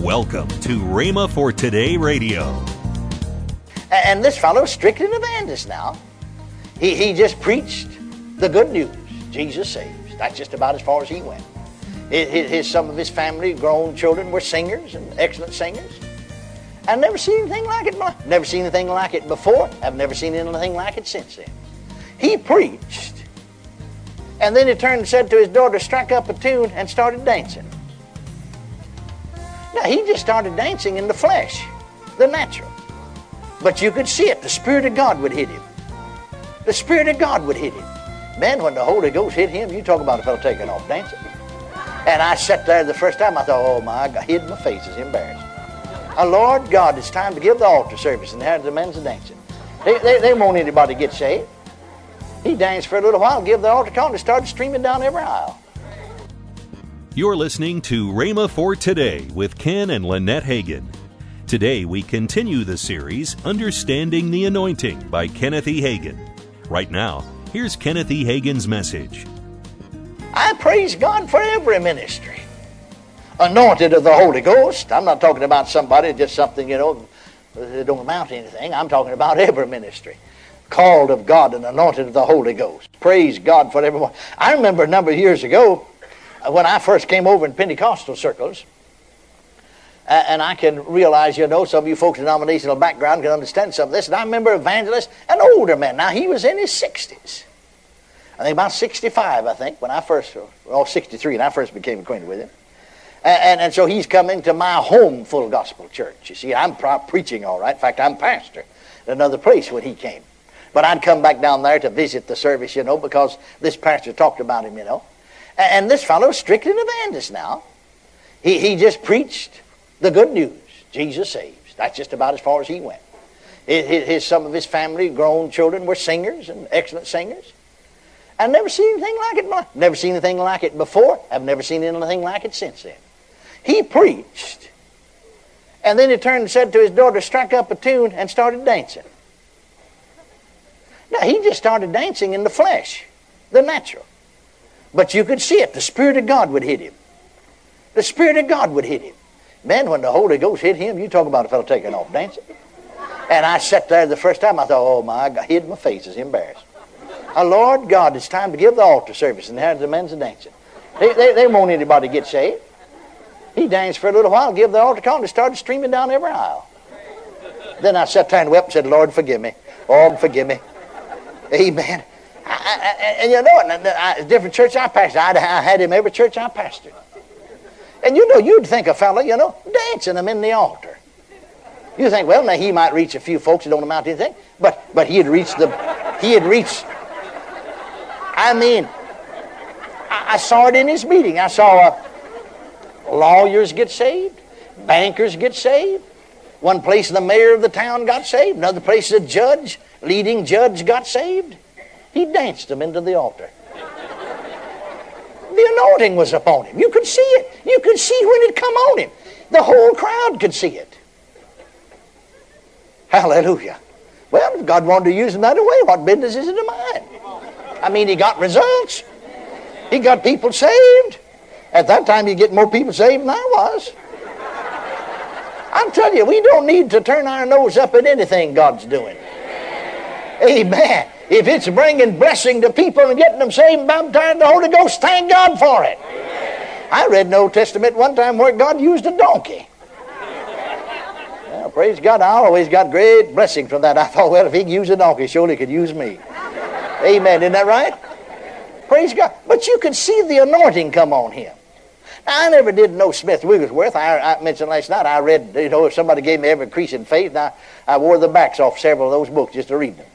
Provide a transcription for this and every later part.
Welcome to Rhema for Today Radio. And this fellow's strictly an evangelist now. He, he just preached the good news. Jesus saves. That's just about as far as he went. His, his, some of his family, grown children, were singers and excellent singers. I've never seen anything like it. Never seen anything like it before. I've never seen anything like it since then. He preached, and then he turned and said to his daughter, "Strike up a tune," and started dancing. Now he just started dancing in the flesh, the natural. But you could see it. The Spirit of God would hit him. The Spirit of God would hit him. Man, when the Holy Ghost hit him, you talk about a fellow taking off dancing. And I sat there the first time, I thought, oh my God, hid my face, is embarrassed. Oh, Lord God, it's time to give the altar service, and there the men's dancing. They, they, they won't anybody get saved. He danced for a little while, give the altar call, and started streaming down every aisle. You're listening to Rhema for Today with Ken and Lynette Hagin. Today we continue the series Understanding the Anointing by Kenneth E. Hagin. Right now, here's Kenneth E. Hagin's message. I praise God for every ministry. Anointed of the Holy Ghost. I'm not talking about somebody, just something, you know, that don't amount to anything. I'm talking about every ministry. Called of God and anointed of the Holy Ghost. Praise God for everyone. I remember a number of years ago when I first came over in Pentecostal circles, and I can realize, you know, some of you folks in denominational background can understand some of this. And I remember evangelist, an older man. Now he was in his 60s. I think about 65, I think, when I first, well, 63, and I first became acquainted with him. And, and, and so he's coming to my home full gospel church. You see, I'm pro- preaching all right. In fact, I'm pastor at another place when he came. But I'd come back down there to visit the service, you know, because this pastor talked about him, you know. And, this fellow's strictly an evangelist now. He, he just preached the good news. Jesus saves. That's just about as far as he went. His, his, some of his family, grown children, were singers and excellent singers. I've never seen anything like it. Never seen anything like it before. I've never seen anything like it since then. He preached, and then he turned and said to his daughter, "Strike up a tune," and started dancing. Now he just started dancing in the flesh, the natural. But you could see it. The Spirit of God would hit him. The Spirit of God would hit him. Man, when the Holy Ghost hit him, you talk about a fellow taking off dancing. And I sat there the first time, I thought, oh my God, I hid my face, is embarrassed. Oh, uh, Lord God, it's time to give the altar service, and there the men's dancing. They, they, they won't anybody get saved. He danced for a little while, give the altar call, and started streaming down every aisle. Then I sat there and wept and said, Lord, forgive me. Lord, forgive me. Amen. I, I, and you know, I, different church I pastored, I, had him every church I pastored. And you know, you'd think a fellow, you know, dancing him in the altar. You think, well, now he might reach a few folks that don't amount to anything, but but he had reached the, he had reached. I mean, I, I saw it in his meeting. I saw uh, lawyers get saved, bankers get saved. One place, the mayor of the town got saved. Another place, the judge, leading judge, got saved. He danced them into the altar. The anointing was upon him. You could see it. You could see when it come on him. The whole crowd could see it. Hallelujah. Well, if God wanted to use him that way, what business is it of mine? I mean, he got results. He got people saved. At that time, you get more people saved than I was. I'm telling you, we don't need to turn our nose up at anything God's doing. Amen. If it's bringing blessing to people and getting them saved, baptized in the Holy Ghost, thank God for it. I read an Old Testament one time where God used a donkey. Well, praise God, I always got great blessing from that. I thought, well, if he could use a donkey, surely he could use me. Amen. Isn't that right? Praise God. But you could see the anointing come on him. Now, I never did know Smith Wigglesworth. I, I, mentioned last night I read, you know, if somebody gave me Ever Increasing Faith, I, I wore the backs off several of those books just to read them.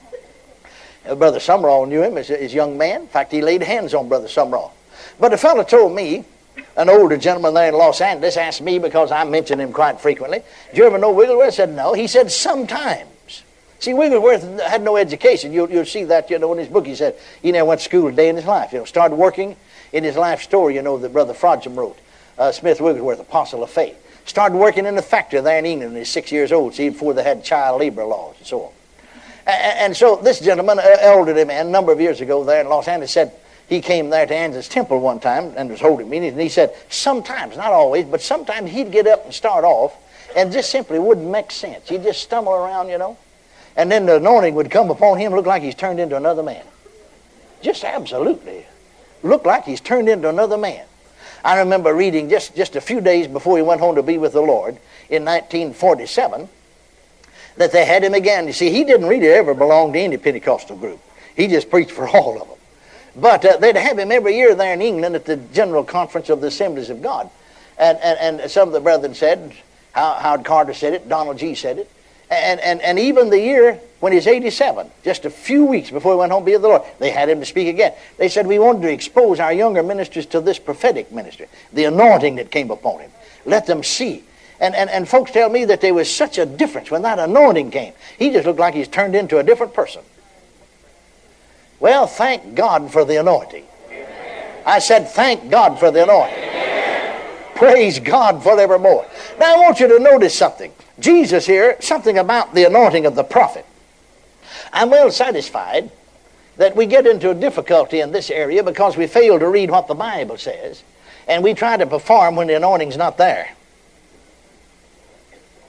Uh, Brother Sumrall knew him as a young man. In fact, he laid hands on Brother Sumrall. But a fellow told me, an older gentleman there in Los Angeles asked me because I mention him quite frequently, "Do you ever know Wigglesworth?" I said, "No." He said, "Sometimes." See, Wigglesworth had no education. You'll, you'll see that, you know, in his book. He said he never went to school a day in his life. You know, started working in his life story, you know, that Brother Frodsham wrote. Uh, Smith Wigglesworth, Apostle of Faith. Started working in a factory there in England when he was six years old, see, before they had child labor laws and so on. And, so this gentleman, elderly man, a number of years ago there in Los Angeles, said, he came there to Angelus temple one time and was holding meetings, and he said, sometimes, not always, but sometimes he'd get up and start off, and just simply wouldn't make sense. He'd just stumble around, you know, and then the anointing would come upon him, look like he's turned into another man. Just absolutely. Look like he's turned into another man. I remember reading just, just a few days before he went home to be with the Lord in 1947 that they had him again. You see, he didn't really ever belong to any Pentecostal group. He just preached for all of them. But uh, they'd have him every year there in England at the General Conference of the Assemblies of God. And, and, and some of the brethren said, Howard Carter said it, Donald Gee said it, and, and, and even the year when he's 87, just a few weeks before he went home to be with the Lord, they had him to speak again. They said, We wanted to expose our younger ministers to this prophetic ministry, the anointing that came upon him. Let them see. And, and, and folks tell me that there was such a difference when that anointing came. He just looked like he's turned into a different person. Well, thank God for the anointing. I said, Thank God for the anointing. Praise God forevermore. Now, I want you to notice something. Jesus here, something about the anointing of the prophet. I'm well satisfied that we get into a difficulty in this area because we fail to read what the Bible says and we try to perform when the anointing's not there.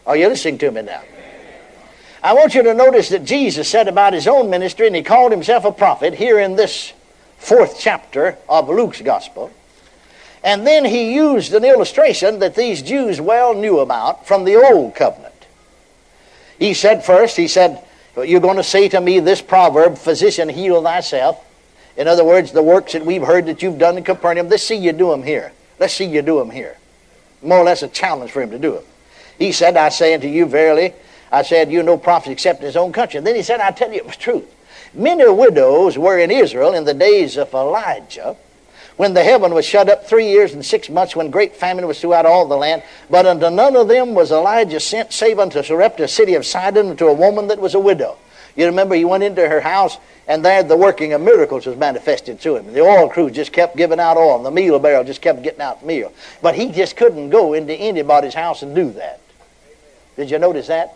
Are you listening to me now? I want you to notice that Jesus said about his own ministry, and he called himself a prophet here in this fourth chapter of Luke's gospel. And then he used an illustration that these Jews well knew about from the Old Covenant. He said first, he said, You're going to say to me this proverb, Physician, heal thyself. In other words, the works that we've heard that you've done in Capernaum, let's see you do them here. Let's see you do them here. More or less a challenge for him to do it. He said, I say unto you, verily, I said, you no prophet except in his own country. And then he said, I tell you it was truth. Many widows were in Israel in the days of Elijah when the heaven was shut up three years and six months, when great famine was throughout all the land. But unto none of them was Elijah sent, save unto Sarepta, city of Sidon, to a woman that was a widow. You remember he went into her house, and there the working of miracles was manifested to him. The oil cruse just kept giving out oil, and the meal barrel just kept getting out meal. But he just couldn't go into anybody's house and do that. Did you notice that?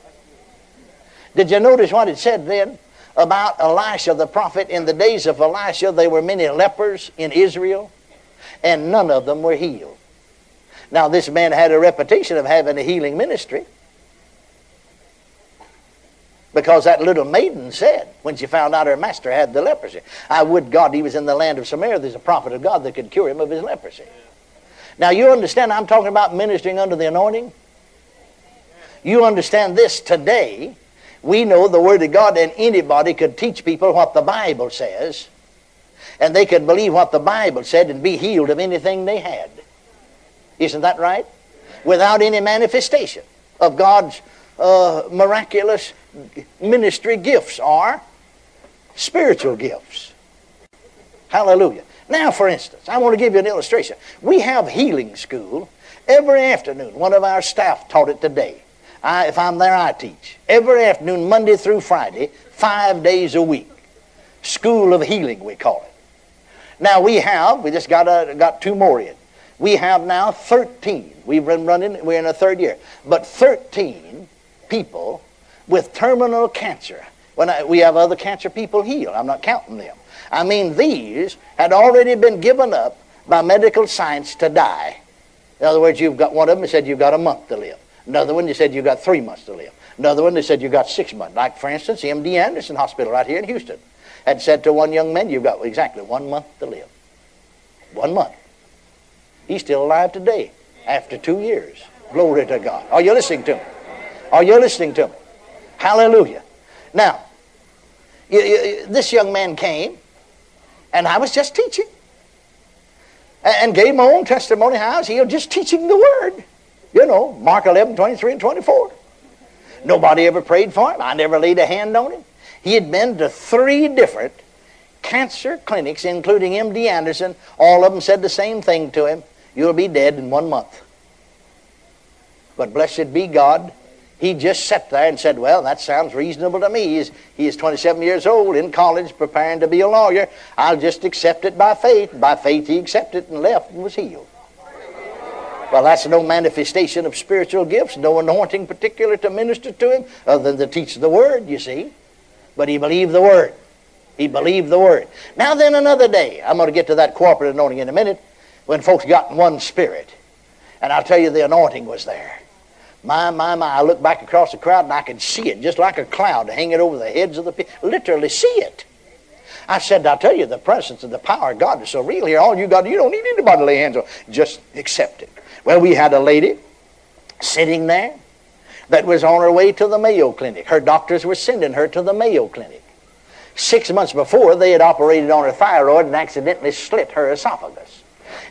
Did you notice what it said then? about Elisha the prophet. In the days of Elisha, there were many lepers in Israel, and none of them were healed. Now, this man had a reputation of having a healing ministry. Because that little maiden said, when she found out her master had the leprosy, I would God he was in the land of Samaria. There's a prophet of God that could cure him of his leprosy. Now, you understand, I'm talking about ministering under the anointing. You understand this today we know the Word of God, and anybody could teach people what the Bible says, and they could believe what the Bible said and be healed of anything they had. Isn't that right? Without any manifestation of God's uh, miraculous ministry gifts are spiritual gifts. Hallelujah. Now, for instance, I want to give you an illustration. We have healing school every afternoon. One of our staff taught it today. I, if I'm there, I teach. Every afternoon, Monday through Friday, five days a week. School of Healing, we call it. Now we have, we just got, a, got two more in. We have now 13. We've been running, we're in a third year. But 13 people with terminal cancer. When I, we have other cancer people healed. I'm not counting them. I mean, these had already been given up by medical science to die. In other words, you've got one of them said you've got a month to live. Another one, they said you got three months to live. Another one, they said you got six months. Like, for instance, the MD Anderson Hospital right here in Houston had said to one young man, you've got exactly one month to live. One month. He's still alive today after two years. Glory to God. Are you listening to me? Are you listening to me? Hallelujah. Now, you, you, this young man came, and I was just teaching. And gave my own testimony how I was healed just teaching the word. You know, Mark 11, 23 and 24. Nobody ever prayed for him. I never laid a hand on him. He had been to three different cancer clinics, including MD Anderson. All of them said the same thing to him You'll be dead in one month. But blessed be God, he just sat there and said, Well, that sounds reasonable to me. He's, he is 27 years old, in college, preparing to be a lawyer. I'll just accept it by faith. By faith, he accepted and left and was healed. Well, that's no manifestation of spiritual gifts, no anointing particular to minister to him, other than to teach the word, you see. But he believed the word. He believed the word. Now then another day, I'm going to get to that corporate anointing in a minute, when folks got in one spirit. And I'll tell you the anointing was there. My, my, my, I looked back across the crowd and I could see it just like a cloud hanging over the heads of the people. Literally see it. I said, I'll tell you, the presence and the power of God is so real here. All you got, you don't need anybody to lay hands on. Just accept it. Well, we had a lady sitting there that was on her way to the Mayo Clinic. Her doctors were sending her to the Mayo Clinic. Six months before, they had operated on her thyroid and accidentally slit her esophagus.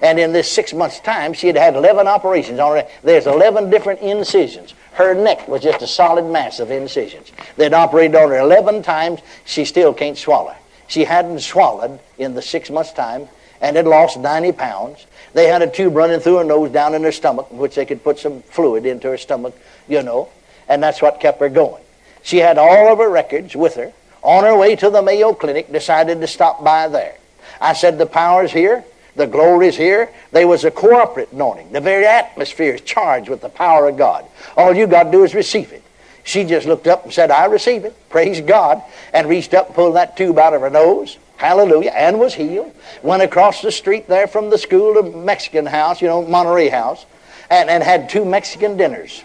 And in this six months' time, she had had 11 operations on her. There's 11 different incisions. Her neck was just a solid mass of incisions. They'd operated on her 11 times. She still can't swallow. She hadn't swallowed in the six months' time and had lost 90 pounds. They had a tube running through her nose down in her stomach, in which they could put some fluid into her stomach, you know, and that's what kept her going. She had all of her records with her. On her way to the Mayo Clinic, decided to stop by there. I said, The power's here. The glory's here. There was a corporate anointing. The very atmosphere is charged with the power of God. All you got to do is receive it. She just looked up and said, I receive it. Praise God. And reached up and pulled that tube out of her nose. Hallelujah. And was healed. Went across the street there from the school to Mexican house, you know, Monterey house, and, and had two Mexican dinners.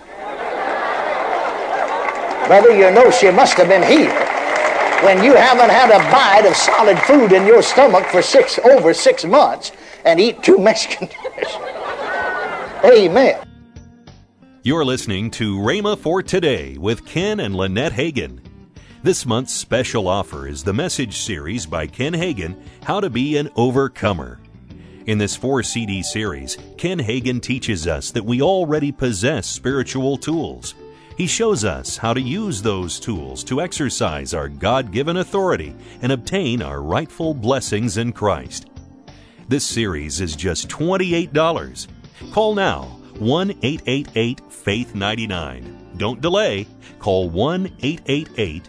Brother, you know she must have been healed when you haven't had a bite of solid food in your stomach for six over six months and eat two Mexican dinners. Amen. You're listening to Rhema for Today with Ken and Lynette Hagin. This month's special offer is the message series by Ken Hagin, How to Be an Overcomer. In this four CD series, Ken Hagin teaches us that we already possess spiritual tools. He shows us how to use those tools to exercise our God given authority and obtain our rightful blessings in Christ. This series is just $28. Call now 1 888 Faith 99. Don't delay. Call 1 888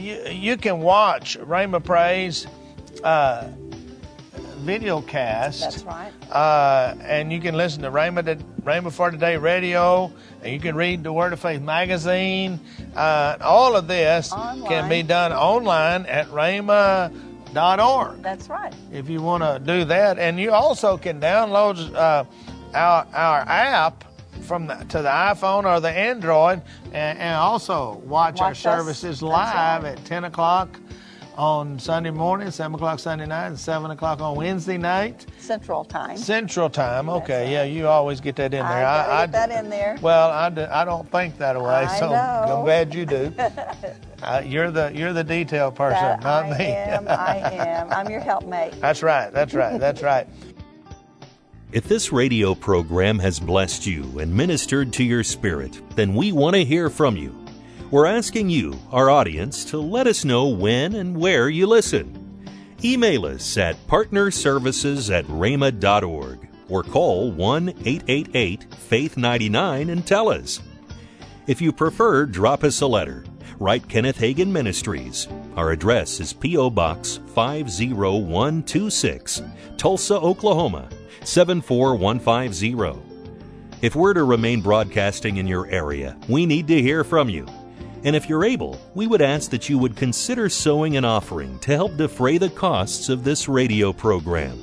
You, you can watch Rhema Praise uh, video cast. That's right. Uh, and you can listen to Rhema, to, Rhema for Today radio, and you can read the Word of Faith magazine. Uh, all of this Online. can be done online at rhema.org That's right. if you want to do that. And you also can download uh, our, our app from the, to the iPhone or the Android, and, and also watch, our us. services live right. at 10 o'clock on Sunday morning, 7 o'clock Sunday night, and 7 o'clock on Wednesday night. Central Time. Central Time. Okay, That's yeah, you always get that in there. I gotta get that in there. Well, I, do, I don't think that way, I so know. I'm glad you do. uh, you're the you're the detail person, That not I me. I am. I am. I'm your helpmate. that's right. That's right. That's right. If this radio program has blessed you and ministered to your spirit, then we want to hear from you. We're asking you, our audience, to let us know when and where you listen. Email us at partnerservices at rhema.org or call 1 888 Faith 99 and tell us. If you prefer, drop us a letter. Write Kenneth Hagin Ministries. Our address is P.O. Box 50126, Tulsa, Oklahoma 74150. If we're to remain broadcasting in your area, we need to hear from you. And if you're able, we would ask that you would consider sowing an offering to help defray the costs of this radio program.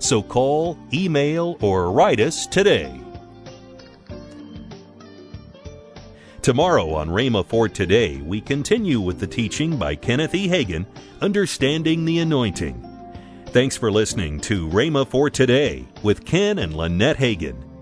So call, email, or write us today. Tomorrow on Rhema for Today, we continue with the teaching by Kenneth E. Hagin, Understanding the Anointing. Thanks for listening to Rhema for Today with Ken and Lynette Hagin.